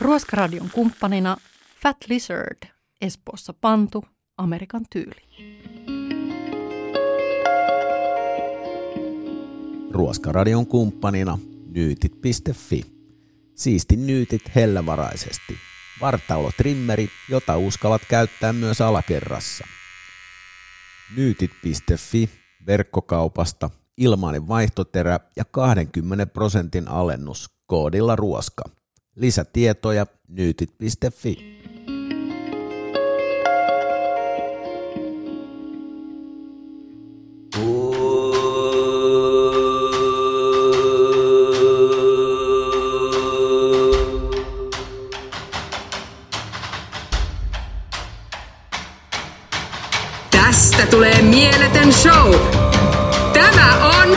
Ruoskaradion kumppanina Fat Lizard, Espoossa Pantu, Amerikan tyyli. Ruoskaradion kumppanina nyytit.fi. Siisti nyytit hellävaraisesti. Vartaulotrimmeri, jota uskallat käyttää myös alakerrassa. Nyytit.fi verkkokaupasta ilmainen vaihtoterä ja 20 prosentin alennus koodilla ruoska. Lisätietoja nyytit.fi. Tästä tulee mieletön show. Tämä on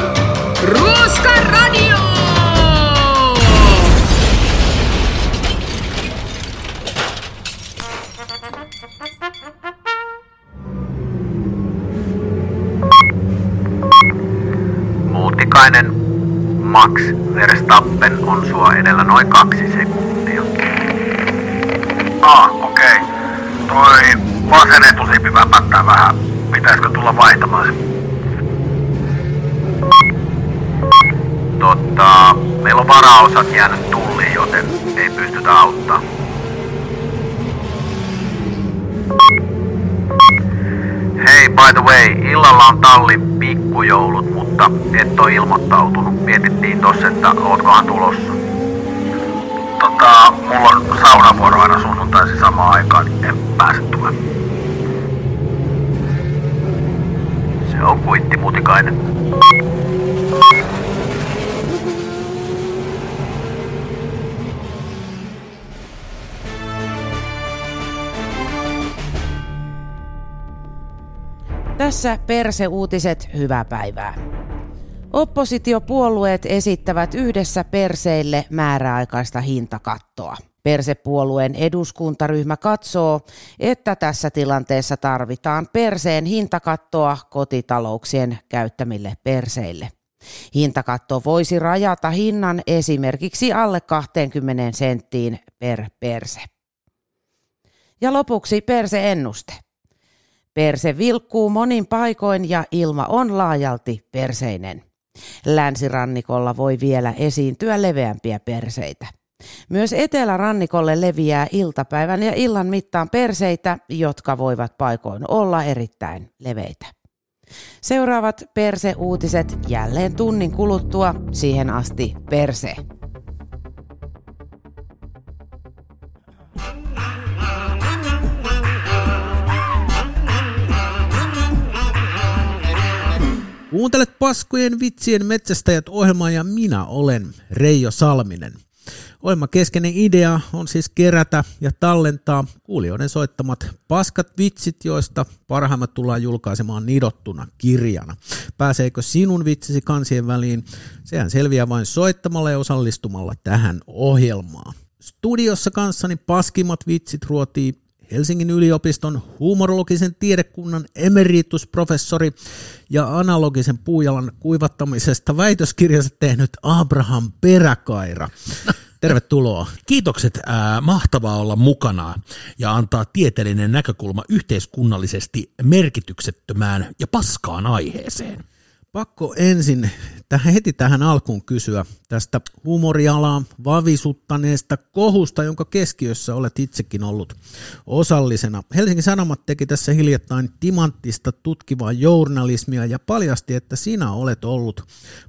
Ruoska Radio! Max Verstappen on sua edellä noin kaksi sekuntia. Ah, okei. Okay. Toi vasen etusiipi väpättää vähän. Pitäisikö tulla vaihtamaan se? Totta, meillä on varaosat jäänyt tulliin, joten ei pystytä auttaa. Hei, by the way, illalla on tallin pikkujoulut, mutta et ole ilmoittautunut. Mietittiin tossa, että ootkohan tulossa. Tota, mulla on saunavuoro aina sunnuntaisin samaan aikaan, niin en pääse tulemaan. Se on kuitti mutikainen. Tässä Perse-uutiset, hyvää päivää. Oppositiopuolueet esittävät yhdessä Perseille määräaikaista hintakattoa. Persepuolueen eduskuntaryhmä katsoo, että tässä tilanteessa tarvitaan Perseen hintakattoa kotitalouksien käyttämille Perseille. Hintakatto voisi rajata hinnan esimerkiksi alle 20 senttiin per perse. Ja lopuksi perse-ennuste. Perse vilkkuu monin paikoin ja ilma on laajalti perseinen. Länsirannikolla voi vielä esiintyä leveämpiä perseitä. Myös etelärannikolle leviää iltapäivän ja illan mittaan perseitä, jotka voivat paikoin olla erittäin leveitä. Seuraavat perse-uutiset jälleen tunnin kuluttua. Siihen asti perse. Kuuntelet Paskojen vitsien metsästäjät ohjelmaa ja minä olen Reijo Salminen. Ohjelman keskeinen idea on siis kerätä ja tallentaa kuulijoiden soittamat paskat vitsit, joista parhaimmat tullaan julkaisemaan nidottuna kirjana. Pääseekö sinun vitsisi kansien väliin? Sehän selviää vain soittamalla ja osallistumalla tähän ohjelmaan. Studiossa kanssani paskimmat vitsit ruotii Helsingin yliopiston huumorologisen tiedekunnan emeritusprofessori ja analogisen puujalan kuivattamisesta väitöskirjansa tehnyt Abraham Peräkaira. Tervetuloa. Kiitokset. Äh, mahtavaa olla mukana ja antaa tieteellinen näkökulma yhteiskunnallisesti merkityksettömään ja paskaan aiheeseen. Pakko ensin tähän heti tähän alkuun kysyä tästä huumorialaa vavisuttaneesta kohusta, jonka keskiössä olet itsekin ollut osallisena. Helsingin Sanomat teki tässä hiljattain timanttista tutkivaa journalismia ja paljasti, että sinä olet ollut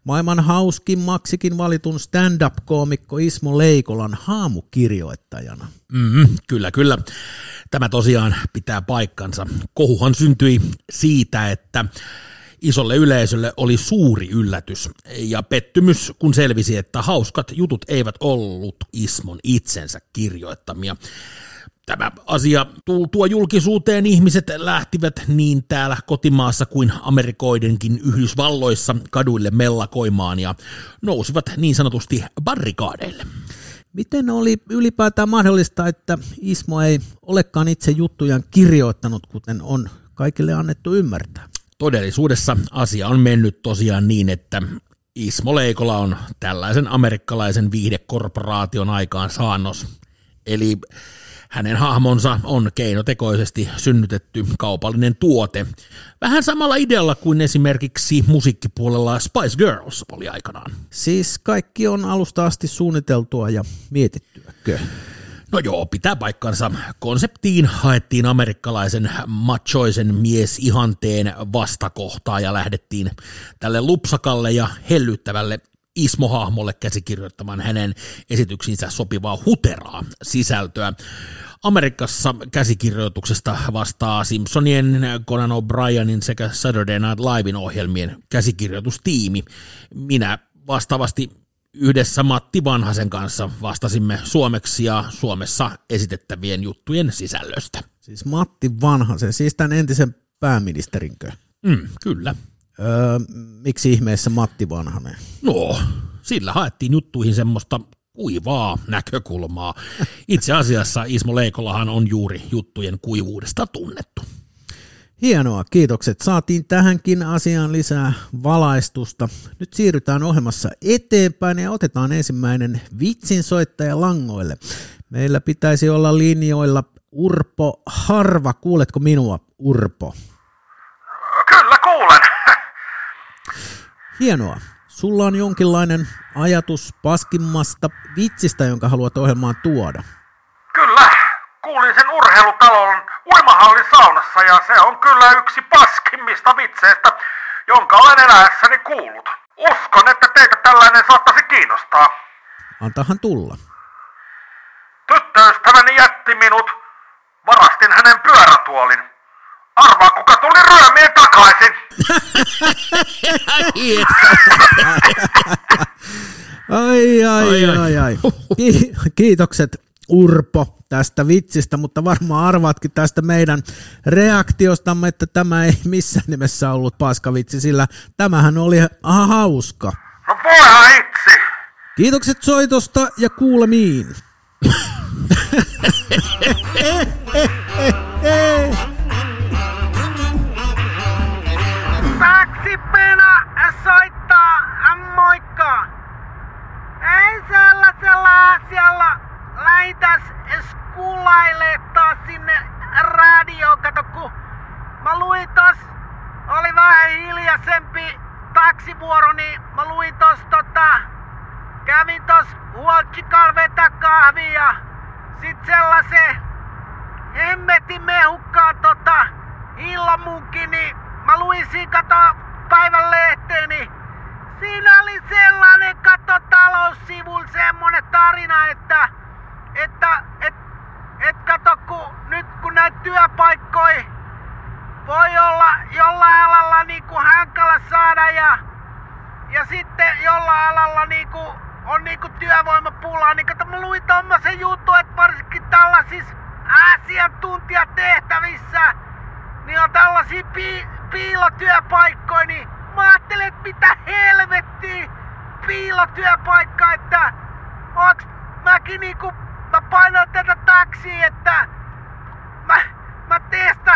maailman hauskimmaksikin valitun stand-up-koomikko Ismo Leikolan haamukirjoittajana. Mm, kyllä, kyllä. Tämä tosiaan pitää paikkansa. Kohuhan syntyi siitä, että isolle yleisölle oli suuri yllätys ja pettymys, kun selvisi, että hauskat jutut eivät ollut Ismon itsensä kirjoittamia. Tämä asia tultua julkisuuteen ihmiset lähtivät niin täällä kotimaassa kuin Amerikoidenkin Yhdysvalloissa kaduille mellakoimaan ja nousivat niin sanotusti barrikaadeille. Miten oli ylipäätään mahdollista, että Ismo ei olekaan itse juttujaan kirjoittanut, kuten on kaikille annettu ymmärtää? Todellisuudessa asia on mennyt tosiaan niin, että Ismo Leikola on tällaisen amerikkalaisen viihdekorporaation aikaan saannos Eli hänen hahmonsa on keinotekoisesti synnytetty kaupallinen tuote. Vähän samalla idealla kuin esimerkiksi musiikkipuolella Spice Girls oli aikanaan. Siis kaikki on alusta asti suunniteltua ja mietittyäkö? No joo, pitää paikkansa. Konseptiin haettiin amerikkalaisen machoisen mies ihanteen vastakohtaa ja lähdettiin tälle lupsakalle ja hellyttävälle Ismo-hahmolle käsikirjoittamaan hänen esityksiinsä sopivaa huteraa sisältöä. Amerikassa käsikirjoituksesta vastaa Simpsonien, Conan O'Brienin sekä Saturday Night Livein ohjelmien käsikirjoitustiimi. Minä vastaavasti yhdessä Matti Vanhasen kanssa vastasimme suomeksi ja Suomessa esitettävien juttujen sisällöstä. Siis Matti Vanhasen, siis tämän entisen pääministerinkö? Mm, kyllä. Öö, miksi ihmeessä Matti Vanhanen? No, sillä haettiin juttuihin semmoista kuivaa näkökulmaa. Itse asiassa Ismo Leikolahan on juuri juttujen kuivuudesta tunnettu. Hienoa, kiitokset. Saatiin tähänkin asiaan lisää valaistusta. Nyt siirrytään ohjelmassa eteenpäin ja otetaan ensimmäinen vitsinsoittaja langoille. Meillä pitäisi olla linjoilla Urpo Harva. Kuuletko minua, Urpo? Kyllä kuulen. Hienoa. Sulla on jonkinlainen ajatus paskimmasta vitsistä, jonka haluat ohjelmaan tuoda. Kyllä, kuulin sen urheilutalon uimahallin saunassa ja se on kyllä yksi paskimmista vitseistä, jonka olen eläessäni kuullut. Uskon, että teitä tällainen saattaisi kiinnostaa. Antahan tulla. Tyttöystäväni jätti minut. Varastin hänen pyörätuolin. Arvaa, kuka tuli ryömiin takaisin. Ai, ai, Ai, ai. ai, ai. Ki- kiitokset Urpo tästä vitsistä, mutta varmaan arvaatkin tästä meidän reaktiostamme, että tämä ei missään nimessä ollut paskavitsi, sillä tämähän oli aha, hauska. No voihan itse. Kiitokset soitosta ja kuulemiin. Taksipena soittaa, moikka. Ei sellaisella asialla lähitäs skulaile taas sinne radioon, kato kun mä luin tos, oli vähän hiljaisempi taksivuoro, niin mä luin tos tota, kävin tos Huoltsikal vetää kahvia ja sit sellaisen hemmetin mehukkaan tota illamunkin, niin mä luin siinä kato päivän lehteen, niin siinä oli sellainen kato taloussivulla semmonen tarina, että, et, et kato kun nyt kun näitä työpaikkoja voi olla jollain alalla niinku hankala ja, ja sitten jollain alalla niinku on niinku työvoimapulaa, niin kato mä luin tommosen jutun, että varsinkin tällaisissa asiantuntijatehtävissä niin on tällaisia pi- piilotyöpaikkoja, niin mä ajattelin, että mitä helvettiä piilotyöpaikka, että onks mäkin niinku, mä painoin tätä taksia, että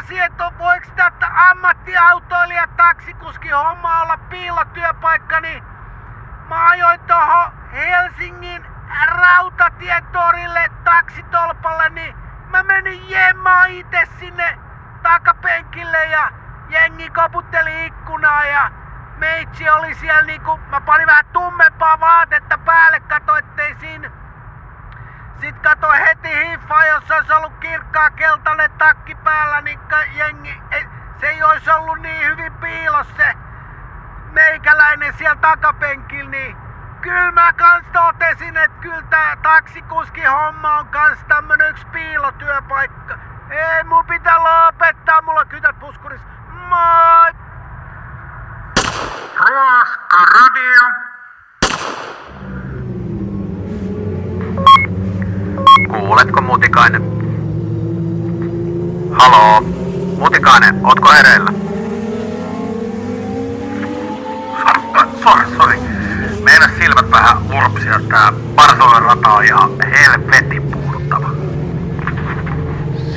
testasin, että voiko tätä ammattiautoilija taksikuski homma olla piilotyöpaikka, niin mä ajoin tohon Helsingin rautatietorille taksitolpalle, niin mä menin jemmaan itse sinne takapenkille ja jengi koputteli ikkunaa ja meitsi oli siellä niinku, mä panin vähän tummempaa vaatetta päälle, kato ettei siinä sit kato heti hiffaa, jos olisi ollut kirkkaa keltainen takki päällä, niin jengi, ei, se ei olisi ollut niin hyvin piilos se meikäläinen siellä takapenkillä, niin kyllä mä kans totesin, että kyllä tää taksikuski homma on kans tämmönen yksi piilotyöpaikka. Ei mun pitää lopettaa, mulla kytät puskuris. Moi! Ruoska radio. Kuuletko Mutikainen? Haloo? Mutikainen, ootko hereillä? Sori, sori. Silmät vähän lurpsia. Tää Barcelona rata on ihan helvetin puuduttava.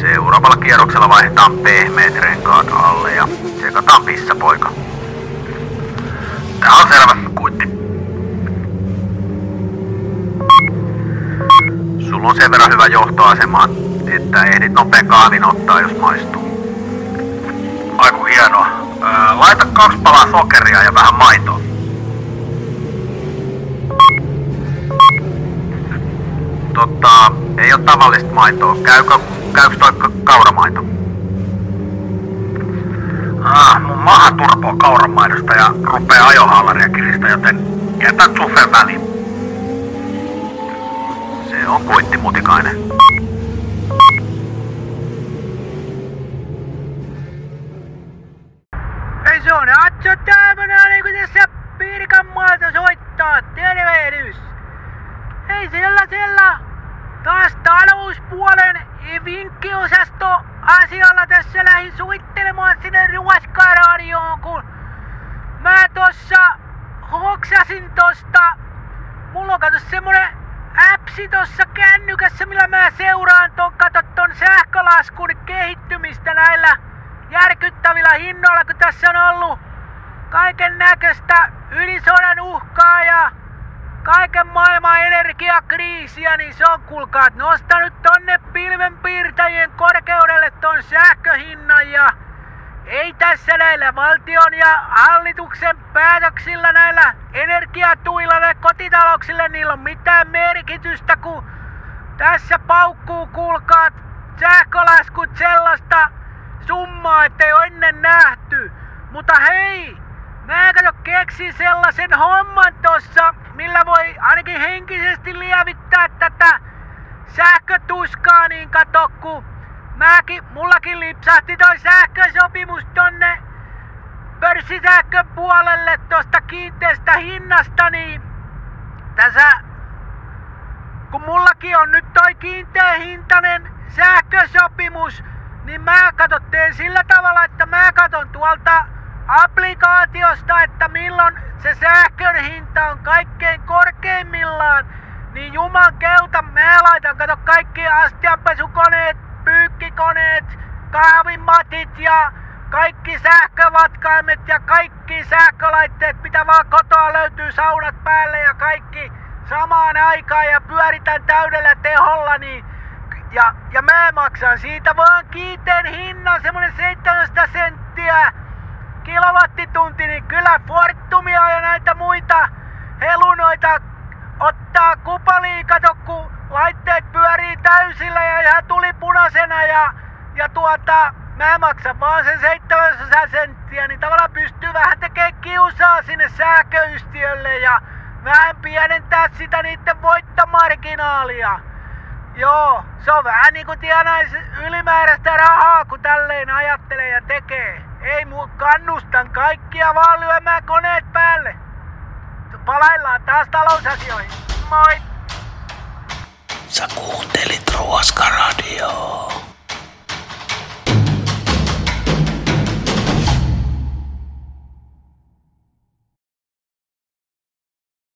Seuraavalla kierroksella vaihdetaan pehmeät renkaat alle ja tsekataan pissapoika. Tää on selvä sulla on sen verran hyvä johtoasema, että ehdit nopean kahvin ottaa, jos maistuu. Aiku hienoa. Ää, laita kaksi palaa sokeria ja vähän maitoa. Totta, ei ole tavallista maitoa. Käykö, käykö toi ka- kauramaito? Ah, mun maha turpoo kauramaidosta ja rupee ajohallaria kiristä, joten jätän sufen väliin. Se on kuittimutikainen. Ei se on Atso tämmönen niinku tässä Pirkanmaalta soittaa. Tervehdys. Ei siellä siellä. Taas talouspuolen vinkkiosasto asialla tässä lähdin suittelemaan sinne Ruoskaradioon, kun mä tossa hoksasin tosta. Mulla on kato semmonen appsi tossa kännykässä, millä mä seuraan ton, kato ton sähkölaskun kehittymistä näillä järkyttävillä hinnoilla, kun tässä on ollut kaiken näköistä ylisodan uhkaa ja kaiken maailman energiakriisiä, niin se on kuulkaa nostanut tonne pilvenpiirtäjien korkeudelle ton sähköhinnan ja tässä näillä valtion ja hallituksen päätöksillä näillä energiatuilla näille kotitalouksille niillä on mitään merkitystä, kun tässä paukkuu kuulkaa sähkölaskut sellaista summaa, ettei ole ennen nähty. Mutta hei, mä kato keksin sellaisen homman tossa, millä voi ainakin henkisesti lievittää tätä sähkötuskaa, niin kato, kun mäkin, mullakin lipsahti toi sähkösopimus tonne pörssisähkön puolelle tosta kiinteästä hinnasta, niin tässä kun mullakin on nyt toi kiinteä hintainen sähkösopimus, niin mä katsottiin sillä tavalla, että mä katon tuolta applikaatiosta, että milloin se sähkön hinta on kaikkein korkeimmillaan, niin juman keuta mä laitan kato kaikki astianpesukoneet, pyykkikoneet, kahvimatit ja kaikki sähkövatkaimet ja kaikki sähkölaitteet, mitä vaan kotoa löytyy, saunat päälle ja kaikki samaan aikaan ja pyöritän täydellä teholla, niin ja, ja mä maksan siitä vaan kiinteän hinnan, semmonen 17 senttiä kilowattitunti, niin kyllä Fortumia ja näitä muita helunoita ottaa kupaliin, kun laitteet pyörii täysillä ja ihan tuli punaisena ja, ja tuota, mä maksan vaan sen 700 senttiä, niin tavallaan pystyy vähän tekemään kiusaa sinne sähköyhtiölle ja vähän pienentää sitä niiden voittomarginaalia. Joo, se on vähän niinku tienais ylimääräistä rahaa, kun tälleen ajattelee ja tekee. Ei muu kannustan kaikkia vaan lyömään koneet päälle. Palaillaan taas talousasioihin. Moi! Sä kuuntelit Ruoskaradioa.